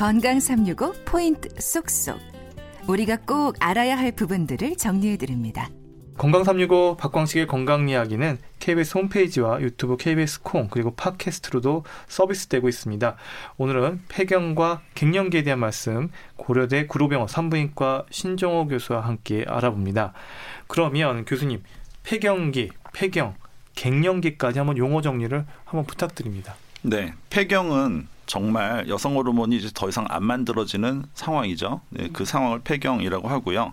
건강 365 포인트 쏙쏙. 우리가 꼭 알아야 할 부분들을 정리해 드립니다. 건강 365 박광식의 건강 이야기는 KBS 홈페이지와 유튜브 KBS 콩 그리고 팟캐스트로도 서비스되고 있습니다. 오늘은 폐경과 갱년기에 대한 말씀 고려대 구로병원 산부인과 신정호 교수와 함께 알아봅니다. 그러면 교수님 폐경기, 폐경, 갱년기까지 한번 용어 정리를 한번 부탁드립니다. 네, 폐경은 정말 여성 호르몬이 이제 더 이상 안 만들어지는 상황이죠. 네, 그 상황을 폐경이라고 하고요.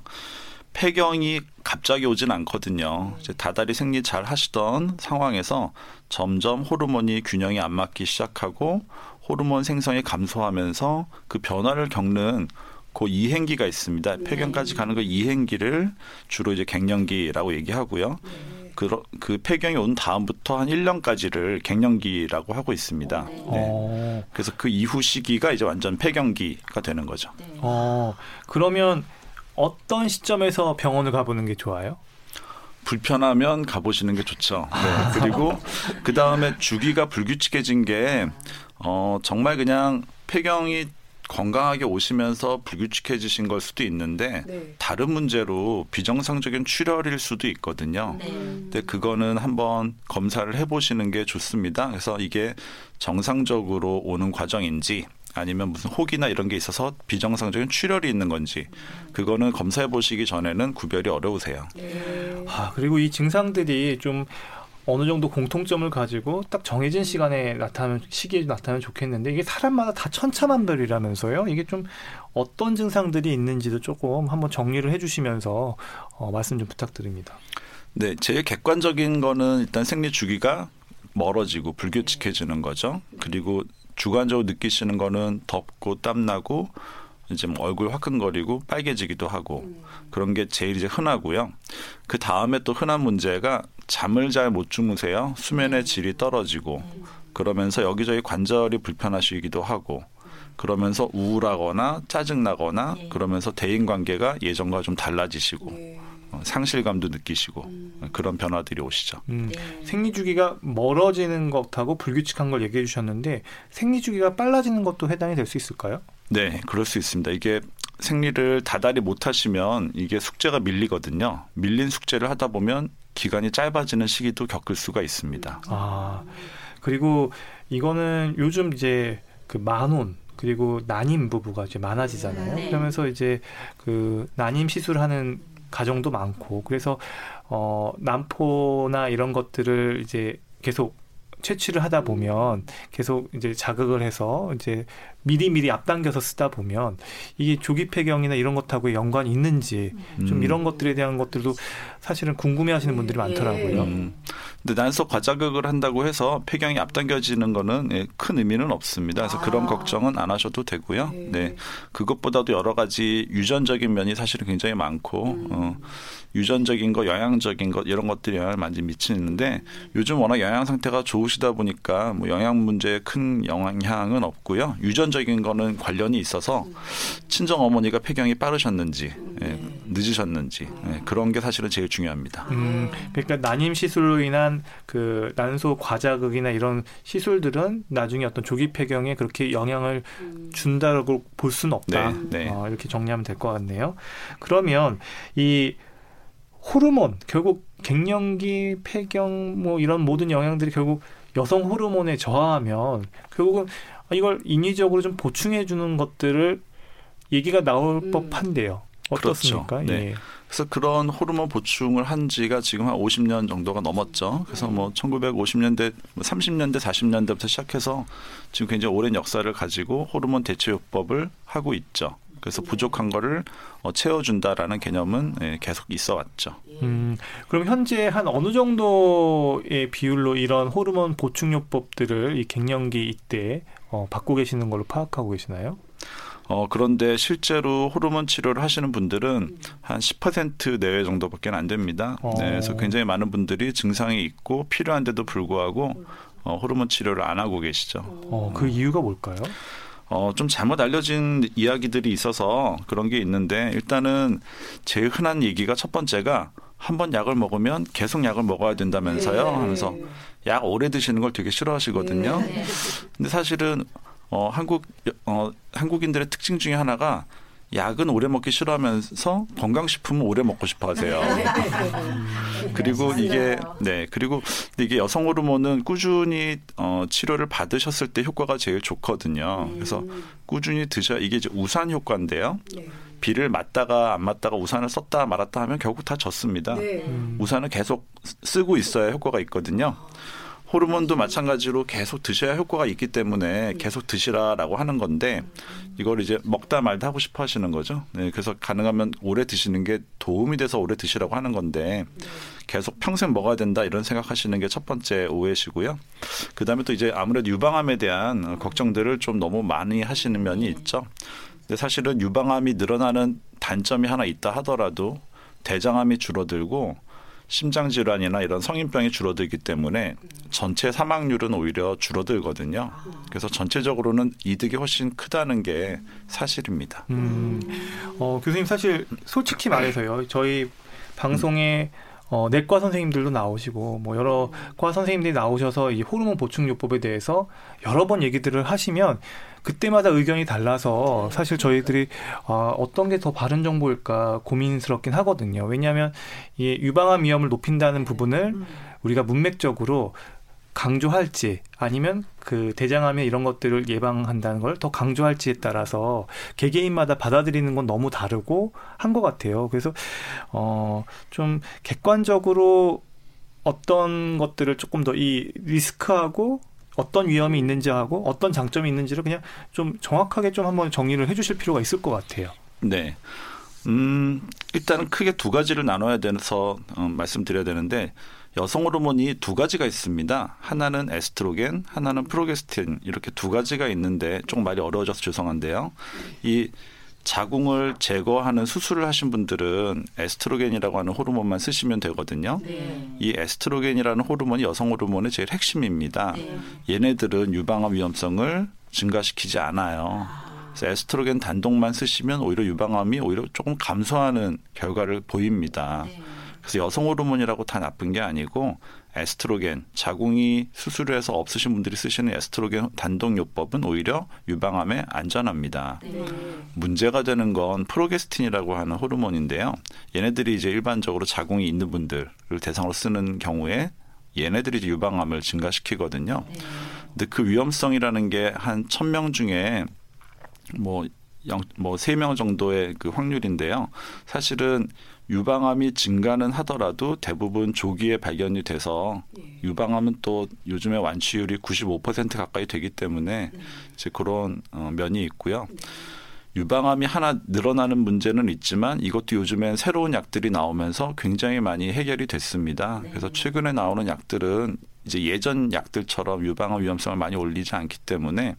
폐경이 갑자기 오진 않거든요. 이제 다달이 생리 잘 하시던 상황에서 점점 호르몬이 균형이 안 맞기 시작하고 호르몬 생성이 감소하면서 그 변화를 겪는 그 이행기가 있습니다. 폐경까지 가는 그 이행기를 주로 이제 갱년기라고 얘기하고요. 그, 그 폐경이 온 다음부터 한 1년까지를 갱년기라고 하고 있습니다. 네. 어. 그래서 그 이후 시기가 이제 완전 폐경기가 되는 거죠. 네. 어, 그러면 어떤 시점에서 병원을 가보는 게 좋아요? 불편하면 가보시는 게 좋죠. 네. 그리고 그 다음에 주기가 불규칙해진 게 어, 정말 그냥 폐경이 건강하게 오시면서 불규칙해지신 걸 수도 있는데 네. 다른 문제로 비정상적인 출혈일 수도 있거든요. 네. 근데 그거는 한번 검사를 해보시는 게 좋습니다. 그래서 이게 정상적으로 오는 과정인지 아니면 무슨 혹이나 이런 게 있어서 비정상적인 출혈이 있는 건지 그거는 검사해 보시기 전에는 구별이 어려우세요. 네. 아 그리고 이 증상들이 좀 어느 정도 공통점을 가지고 딱 정해진 시간에 나타나면 시기에 나타나면 좋겠는데 이게 사람마다 다 천차만별이라면서요. 이게 좀 어떤 증상들이 있는지도 조금 한번 정리를 해주시면서 어, 말씀 좀 부탁드립니다. 네, 제일 객관적인 거는 일단 생리 주기가 멀어지고 불규칙해지는 거죠. 그리고 주관적으로 느끼시는 거는 덥고 땀나고 이제 뭐 얼굴 화끈거리고 빨개지기도 하고 음. 그런 게 제일 이제 흔하고요. 그 다음에 또 흔한 문제가 잠을 잘 못 주무세요. 수면의 음. 질이 떨어지고 음. 그러면서 여기저기 관절이 불편하시기도 하고 그러면서 우울하거나 짜증나거나 네. 그러면서 대인 관계가 예전과 좀 달라지시고 네. 어, 상실감도 느끼시고 음. 그런 변화들이 오시죠. 음. 네. 생리 주기가 멀어지는 것하고 불규칙한 걸 얘기해 주셨는데 생리 주기가 빨라지는 것도 해당이 될 수 있을까요? 네, 그럴 수 있습니다. 이게 생리를 다달이 못 하시면 이게 숙제가 밀리거든요. 밀린 숙제를 하다 보면 기간이 짧아지는 시기도 겪을 수가 있습니다. 아, 그리고 이거는 요즘 이제 그 만혼 그리고 난임 부부가 이제 많아지잖아요. 네. 그러면서 이제 그 난임 시술하는 가정도 많고. 그래서 어 난포나 이런 것들을 이제 계속 채취를 하다 보면 계속 이제 자극을 해서 이제 미리미리 앞당겨서 쓰다 보면 이게 조기 폐경이나 이런 것하고 연관이 있는지 좀 음. 이런 것들에 대한 것들도 사실은 궁금해 하시는 분들이 많더라고요. 음. 근데 난소 과자극을 한다고 해서 폐경이 앞당겨지는 거는 예, 큰 의미는 없습니다. 그래서 아. 그런 걱정은 안 하셔도 되고요. 네. 네. 그것보다도 여러 가지 유전적인 면이 사실은 굉장히 많고 음. 어, 유전적인 거, 영양적인 것 이런 것들이 영향을 많이 미치는데 요즘 워낙 영양 상태가 좋으 시다 보니까 뭐 영양 문제에 큰 영향은 없고요. 유전적인 거는 관련이 있어서 친정 어머니가 폐경이 빠르셨는지 예, 늦으셨는지 예, 그런 게 사실은 제일 중요합니다. 음, 그러니까 난임 시술로 인한 그 난소 과자극이나 이런 시술들은 나중에 어떤 조기 폐경에 그렇게 영향을 준다고 볼 수는 없다. 네, 네. 어, 이렇게 정리하면 될 것 같네요. 그러면 이 호르몬 결국 갱년기, 폐경 뭐 이런 모든 영향들이 결국 여성 호르몬에 저하하면 결국은 이걸 인위적으로 좀 보충해 주는 것들을 얘기가 나올 음. 법한데요. 어떻습니까? 그렇죠. 네. 예. 그래서 그런 호르몬 보충을 한 지가 지금 한 50년 정도가 넘었죠. 그래서 뭐 1950년대, 30년대, 40년대부터 시작해서 지금 굉장히 오랜 역사를 가지고 호르몬 대체 요법을 하고 있죠. 그래서 부족한 거를 어, 채워준다라는 개념은 예, 계속 있어 왔죠. 음, 그럼 현재 한 어느 정도의 비율로 이런 호르몬 보충요법들을 이 갱년기 이때 어, 받고 계시는 걸로 파악하고 계시나요? 어, 그런데 실제로 호르몬 치료를 하시는 분들은 한 10% 내외 정도밖에 안 됩니다. 어. 네, 그래서 굉장히 많은 분들이 증상이 있고 필요한데도 불구하고 어, 호르몬 치료를 안 하고 계시죠. 어, 그 이유가 뭘까요? 어, 좀 잘못 알려진 이야기들이 있어서 그런 게 있는데 일단은 제일 흔한 얘기가 첫 번째가 한 번 약을 먹으면 계속 약을 먹어야 된다면서요 네. 하면서 약 오래 드시는 걸 되게 싫어하시거든요. 네. 근데 사실은 어, 한국 어, 한국인들의 특징 중에 하나가 약은 오래 먹기 싫어하면서 건강식품은 오래 먹고 싶어 하세요. 그리고 이게, 네, 그리고 이게 여성 호르몬은 꾸준히 어, 치료를 받으셨을 때 효과가 제일 좋거든요. 그래서 꾸준히 드셔야 이게 이제 우산 효과인데요. 비를 맞다가 안 맞다가 우산을 썼다 말았다 하면 결국 다 젖습니다. 우산은 계속 쓰고 있어야 효과가 있거든요. 호르몬도 마찬가지로 계속 드셔야 효과가 있기 때문에 계속 드시라라고 하는 건데 이걸 이제 먹다 말다 하고 싶어 하시는 거죠. 네, 그래서 가능하면 오래 드시는 게 도움이 돼서 오래 드시라고 하는 건데 계속 평생 먹어야 된다 이런 생각하시는 게 첫 번째 오해시고요. 그다음에 또 이제 아무래도 유방암에 대한 걱정들을 좀 너무 많이 하시는 면이 있죠. 근데 사실은 유방암이 늘어나는 단점이 하나 있다 하더라도 대장암이 줄어들고 심장 질환이나 이런 성인병이 줄어들기 때문에 전체 사망률은 오히려 줄어들거든요. 그래서 전체적으로는 이득이 훨씬 크다는 게 사실입니다. 음, 어, 교수님 사실 솔직히 말해서요. 저희 방송에 어, 내과 선생님들도 나오시고 뭐 여러 과 선생님들이 나오셔서 이 호르몬 보충 요법에 대해서 여러 번 얘기들을 하시면 그때마다 의견이 달라서 사실 저희들이 아, 어떤 게 더 바른 정보일까 고민스럽긴 하거든요. 왜냐하면 이 유방암 위험을 높인다는 부분을 우리가 문맥적으로 강조할지 아니면 그 대장암에 이런 것들을 예방한다는 걸 더 강조할지에 따라서 개개인마다 받아들이는 건 너무 다르고 한 것 같아요. 그래서 어 좀 객관적으로 어떤 것들을 조금 더 이 리스크하고 어떤 위험이 있는지 하고 어떤 장점이 있는지를 그냥 좀 정확하게 좀 한번 정리를 해주실 필요가 있을 것 같아요. 네. 음, 일단은 크게 두 가지를 나눠야 돼서 어, 말씀드려야 되는데 여성 호르몬이 두 가지가 있습니다. 하나는 에스트로겐, 하나는 프로게스틴 이렇게 두 가지가 있는데 조금 말이 어려워져서 죄송한데요. 이 자궁을 제거하는 수술을 하신 분들은 에스트로겐이라고 하는 호르몬만 쓰시면 되거든요. 네. 이 에스트로겐이라는 호르몬이 여성 호르몬의 제일 핵심입니다. 네. 얘네들은 유방암 위험성을 증가시키지 않아요. 그래서 에스트로겐 단독만 쓰시면 오히려 유방암이 오히려 조금 감소하는 결과를 보입니다. 네. 그래서 여성 호르몬이라고 다 나쁜 게 아니고 에스트로겐 자궁이 수술을 해서 없으신 분들이 쓰시는 에스트로겐 단독 요법은 오히려 유방암에 안전합니다. 네. 문제가 되는 건 프로게스틴이라고 하는 호르몬인데요. 얘네들이 이제 일반적으로 자궁이 있는 분들을 대상으로 쓰는 경우에 얘네들이 이제 유방암을 증가시키거든요. 네. 근데 그 위험성이라는 게 한 천 명 중에 뭐 뭐3 명 정도의 그 확률인데요. 사실은 유방암이 증가는 하더라도 대부분 조기에 발견이 돼서 예. 유방암은 또 요즘에 완치율이 95% 가까이 되기 때문에 네. 이제 그런 어, 면이 있고요. 유방암이 하나 늘어나는 문제는 있지만 이것도 요즘엔 새로운 약들이 나오면서 굉장히 많이 해결이 됐습니다. 네. 그래서 최근에 나오는 약들은 이제 예전 약들처럼 유방암 위험성을 많이 올리지 않기 때문에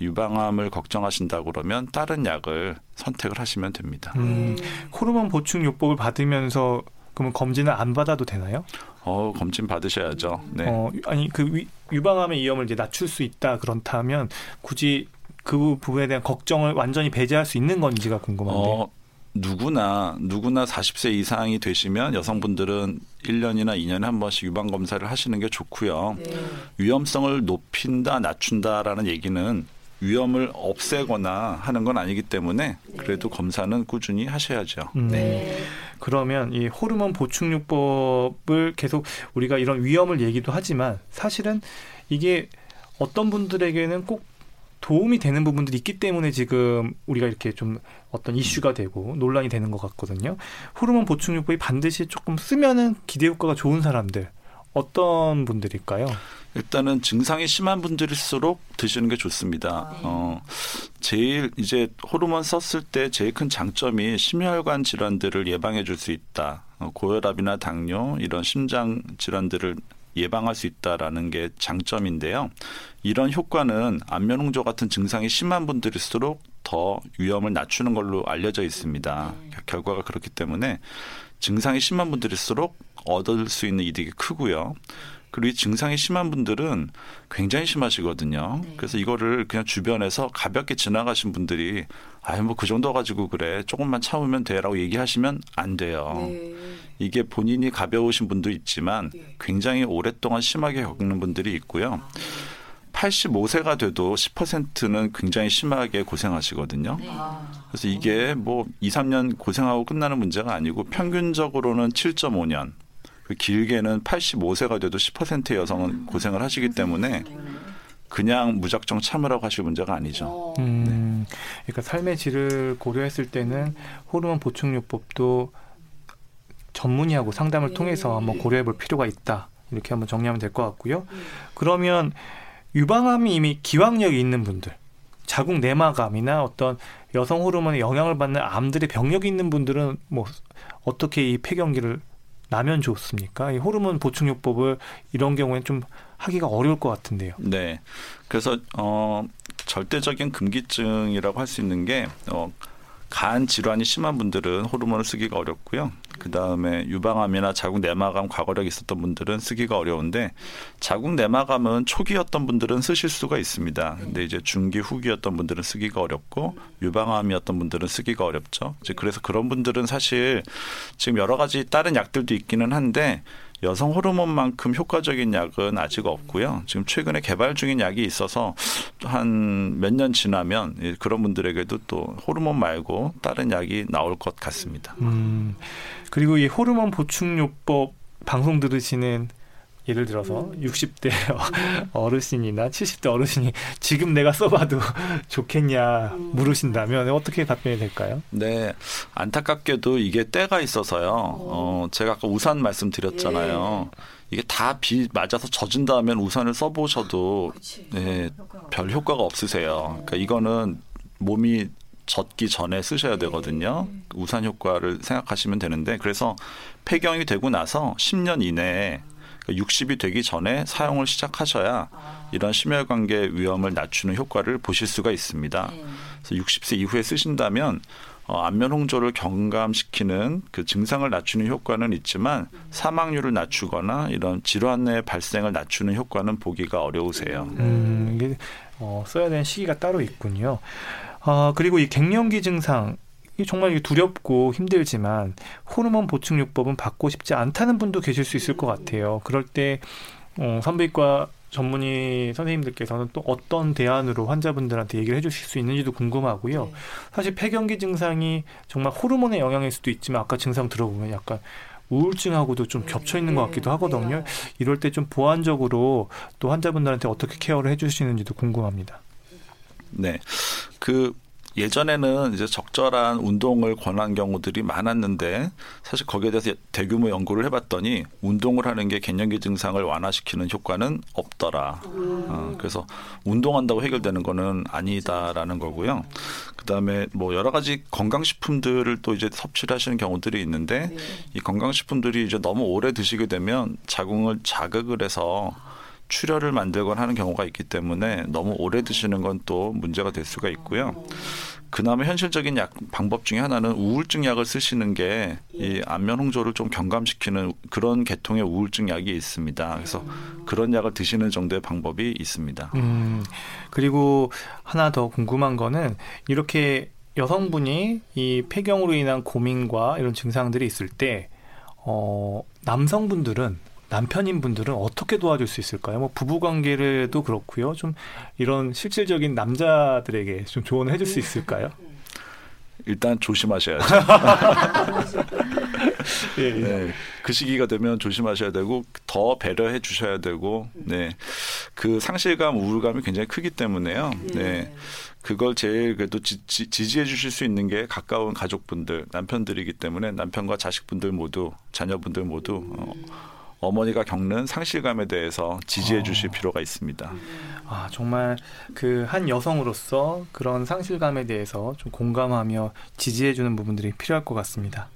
유방암을 걱정하신다 그러면 다른 약을 선택을 하시면 됩니다. 음, 호르몬 보충 요법을 받으면서 그러면 검진을 안 받아도 되나요? 어, 검진 받으셔야죠. 네. 어, 아니 그 위, 유방암의 위험을 이제 낮출 수 있다 그렇다면 굳이 그 부분에 대한 걱정을 완전히 배제할 수 있는 건지가 궁금한데. 어, 누구나 누구나 40세 이상이 되시면 여성분들은 1년이나 2년에 한 번씩 유방 검사를 하시는 게 좋고요. 네. 위험성을 높인다 낮춘다라는 얘기는 위험을 없애거나 하는 건 아니기 때문에 네. 그래도 검사는 꾸준히 하셔야죠. 음. 네. 그러면 이 호르몬 보충요법을 계속 우리가 이런 위험을 얘기도 하지만 사실은 이게 어떤 분들에게는 꼭 도움이 되는 부분들이 있기 때문에 지금 우리가 이렇게 좀 어떤 이슈가 되고 논란이 되는 것 같거든요. 호르몬 보충요법이 반드시 조금 쓰면은 기대 효과가 좋은 사람들 어떤 분들일까요? 일단은 증상이 심한 분들일수록 드시는 게 좋습니다. 아, 네. 어, 제일 이제 호르몬 썼을 때 제일 큰 장점이 심혈관 질환들을 예방해 줄 수 있다. 어, 고혈압이나 당뇨 이런 심장 질환들을 예방할 수 있다라는 게 장점인데요. 이런 효과는 안면홍조 같은 증상이 심한 분들일수록 더 위험을 낮추는 걸로 알려져 있습니다. 네. 결과가 그렇기 때문에 증상이 심한 분들일수록 얻을 수 있는 이득이 크고요. 그리고 이 증상이 심한 분들은 굉장히 심하시거든요. 네. 그래서 이거를 그냥 주변에서 가볍게 지나가신 분들이 아유 뭐 그 정도 가지고 그래 조금만 참으면 돼라고 얘기하시면 안 돼요. 네. 이게 본인이 가벼우신 분도 있지만 네. 굉장히 오랫동안 심하게 겪는 분들이 있고요. 85세가 돼도 10%는 굉장히 심하게 고생하시거든요. 네. 그래서 이게 뭐 2, 3년 고생하고 끝나는 문제가 아니고 평균적으로는 7.5년, 그 길게는 85세가 돼도 10%의 여성은 고생을 하시기 때문에 그냥 무작정 참으라고 하실 문제가 아니죠. 어. 음, 그러니까 삶의 질을 고려했을 때는 호르몬 보충요법도 전문의하고 상담을 네. 통해서 한번 고려해 볼 필요가 있다. 이렇게 한번 정리하면 될 것 같고요. 그러면 유방암이 이미 기왕력이 있는 분들, 자궁 내막암이나 어떤 여성 호르몬의 영향을 받는 암들의 병력이 있는 분들은 뭐 어떻게 이 폐경기를 나면 좋습니까? 이 호르몬 보충요법을 이런 경우에는 좀 하기가 어려울 것 같은데요. 네. 그래서 어 절대적인 금기증이라고 할 수 있는 게 어, 간 질환이 심한 분들은 호르몬을 쓰기가 어렵고요. 그 다음에 유방암이나 자궁 내막암 과거력이 있었던 분들은 쓰기가 어려운데 자궁 내막암은 초기였던 분들은 쓰실 수가 있습니다. 근데 이제 중기 후기였던 분들은 쓰기가 어렵고 유방암이었던 분들은 쓰기가 어렵죠. 이제 그래서 그런 분들은 사실 지금 여러 가지 다른 약들도 있기는 한데 여성 호르몬만큼 효과적인 약은 아직 없고요. 지금 최근에 개발 중인 약이 있어서 한 몇 년 지나면 예, 그런 분들에게도 또 호르몬 말고 다른 약이 나올 것 같습니다. 음, 그리고 이 호르몬 보충요법 방송 들으시는 예를 들어서 60대 어르신이나 70대 어르신이 지금 내가 써봐도 좋겠냐 물으신다면 어떻게 답변이 될까요? 네, 안타깝게도 이게 때가 있어서요. 어, 제가 아까 우산 말씀드렸잖아요. 이게 다 비 맞아서 젖은 다음엔 우산을 써보셔도. 네, 효과가 별 효과가 없으세요. 그러니까 이거는 몸이 젖기 전에 쓰셔야 되거든요. 우산 효과를 생각하시면 되는데 그래서 폐경이 되고 나서 10년 이내에 60이 되기 전에 사용을 시작하셔야 이런 심혈관계 위험을 낮추는 효과를 보실 수가 있습니다. 네. 그래서 60세 이후에 쓰신다면 어, 안면 홍조를 경감시키는 그 증상을 낮추는 효과는 있지만 사망률을 낮추거나 이런 질환의 발생을 낮추는 효과는 보기가 어려우세요. 음, 이게 어, 써야 되는 시기가 따로 있군요. 아, 그리고 이 갱년기 증상 이 정말 이게 두렵고 힘들지만 호르몬 보충요법은 받고 싶지 않다는 분도 계실 수 있을 것 같아요. 그럴 때 어, 산부인과 전문의 선생님들께서는 또 어떤 대안으로 환자분들한테 얘기를 해주실 수 있는지도 궁금하고요. 네. 사실 폐경기 증상이 정말 호르몬의 영향일 수도 있지만 아까 증상 들어보면 약간 우울증하고도 좀 겹쳐 있는 것 같기도 하거든요. 이럴 때 좀 보완적으로 또 환자분들한테 어떻게 케어를 해주시는지도 궁금합니다. 네. 그 예전에는 이제 적절한 운동을 권한 경우들이 많았는데 사실 거기에 대해서 대규모 연구를 해봤더니 운동을 하는 게 갱년기 증상을 완화시키는 효과는 없더라. 어, 그래서 운동한다고 해결되는 거는 아니다라는 거고요. 그다음에 뭐 여러 가지 건강식품들을 또 이제 섭취를 하시는 경우들이 있는데 이 건강식품들이 이제 너무 오래 드시게 되면 자궁을 자극을 해서 출혈을 만들거나 하는 경우가 있기 때문에 너무 오래 드시는 건 또 문제가 될 수가 있고요. 그나마 현실적인 약 방법 중에 하나는 우울증 약을 쓰시는 게 이 안면 홍조를 좀 경감시키는 그런 계통의 우울증 약이 있습니다. 그래서 그런 약을 드시는 정도의 방법이 있습니다. 음, 그리고 하나 더 궁금한 거는 이렇게 여성분이 이 폐경으로 인한 고민과 이런 증상들이 있을 때, 어, 남성분들은 남편인 분들은 어떻게 도와줄 수 있을까요? 뭐 부부 관계를도 그렇고요. 좀 이런 실질적인 남자들에게 좀 조언을 해줄 수 있을까요? 일단 조심하셔야죠. 예, 예. 네, 그 시기가 되면 조심하셔야 되고 더 배려해 주셔야 되고, 네, 그 상실감, 우울감이 굉장히 크기 때문에요. 네, 그걸 제일 그래도 지, 지, 지지해 주실 수 있는 게 가까운 가족분들, 남편들이기 때문에 남편과 자식분들 모두, 자녀분들 모두 어, 어머니가 겪는 상실감에 대해서 지지해 주실 필요가 있습니다. 아, 정말 그 한 여성으로서 그런 상실감에 대해서 좀 공감하며 지지해 주는 부분들이 필요할 것 같습니다.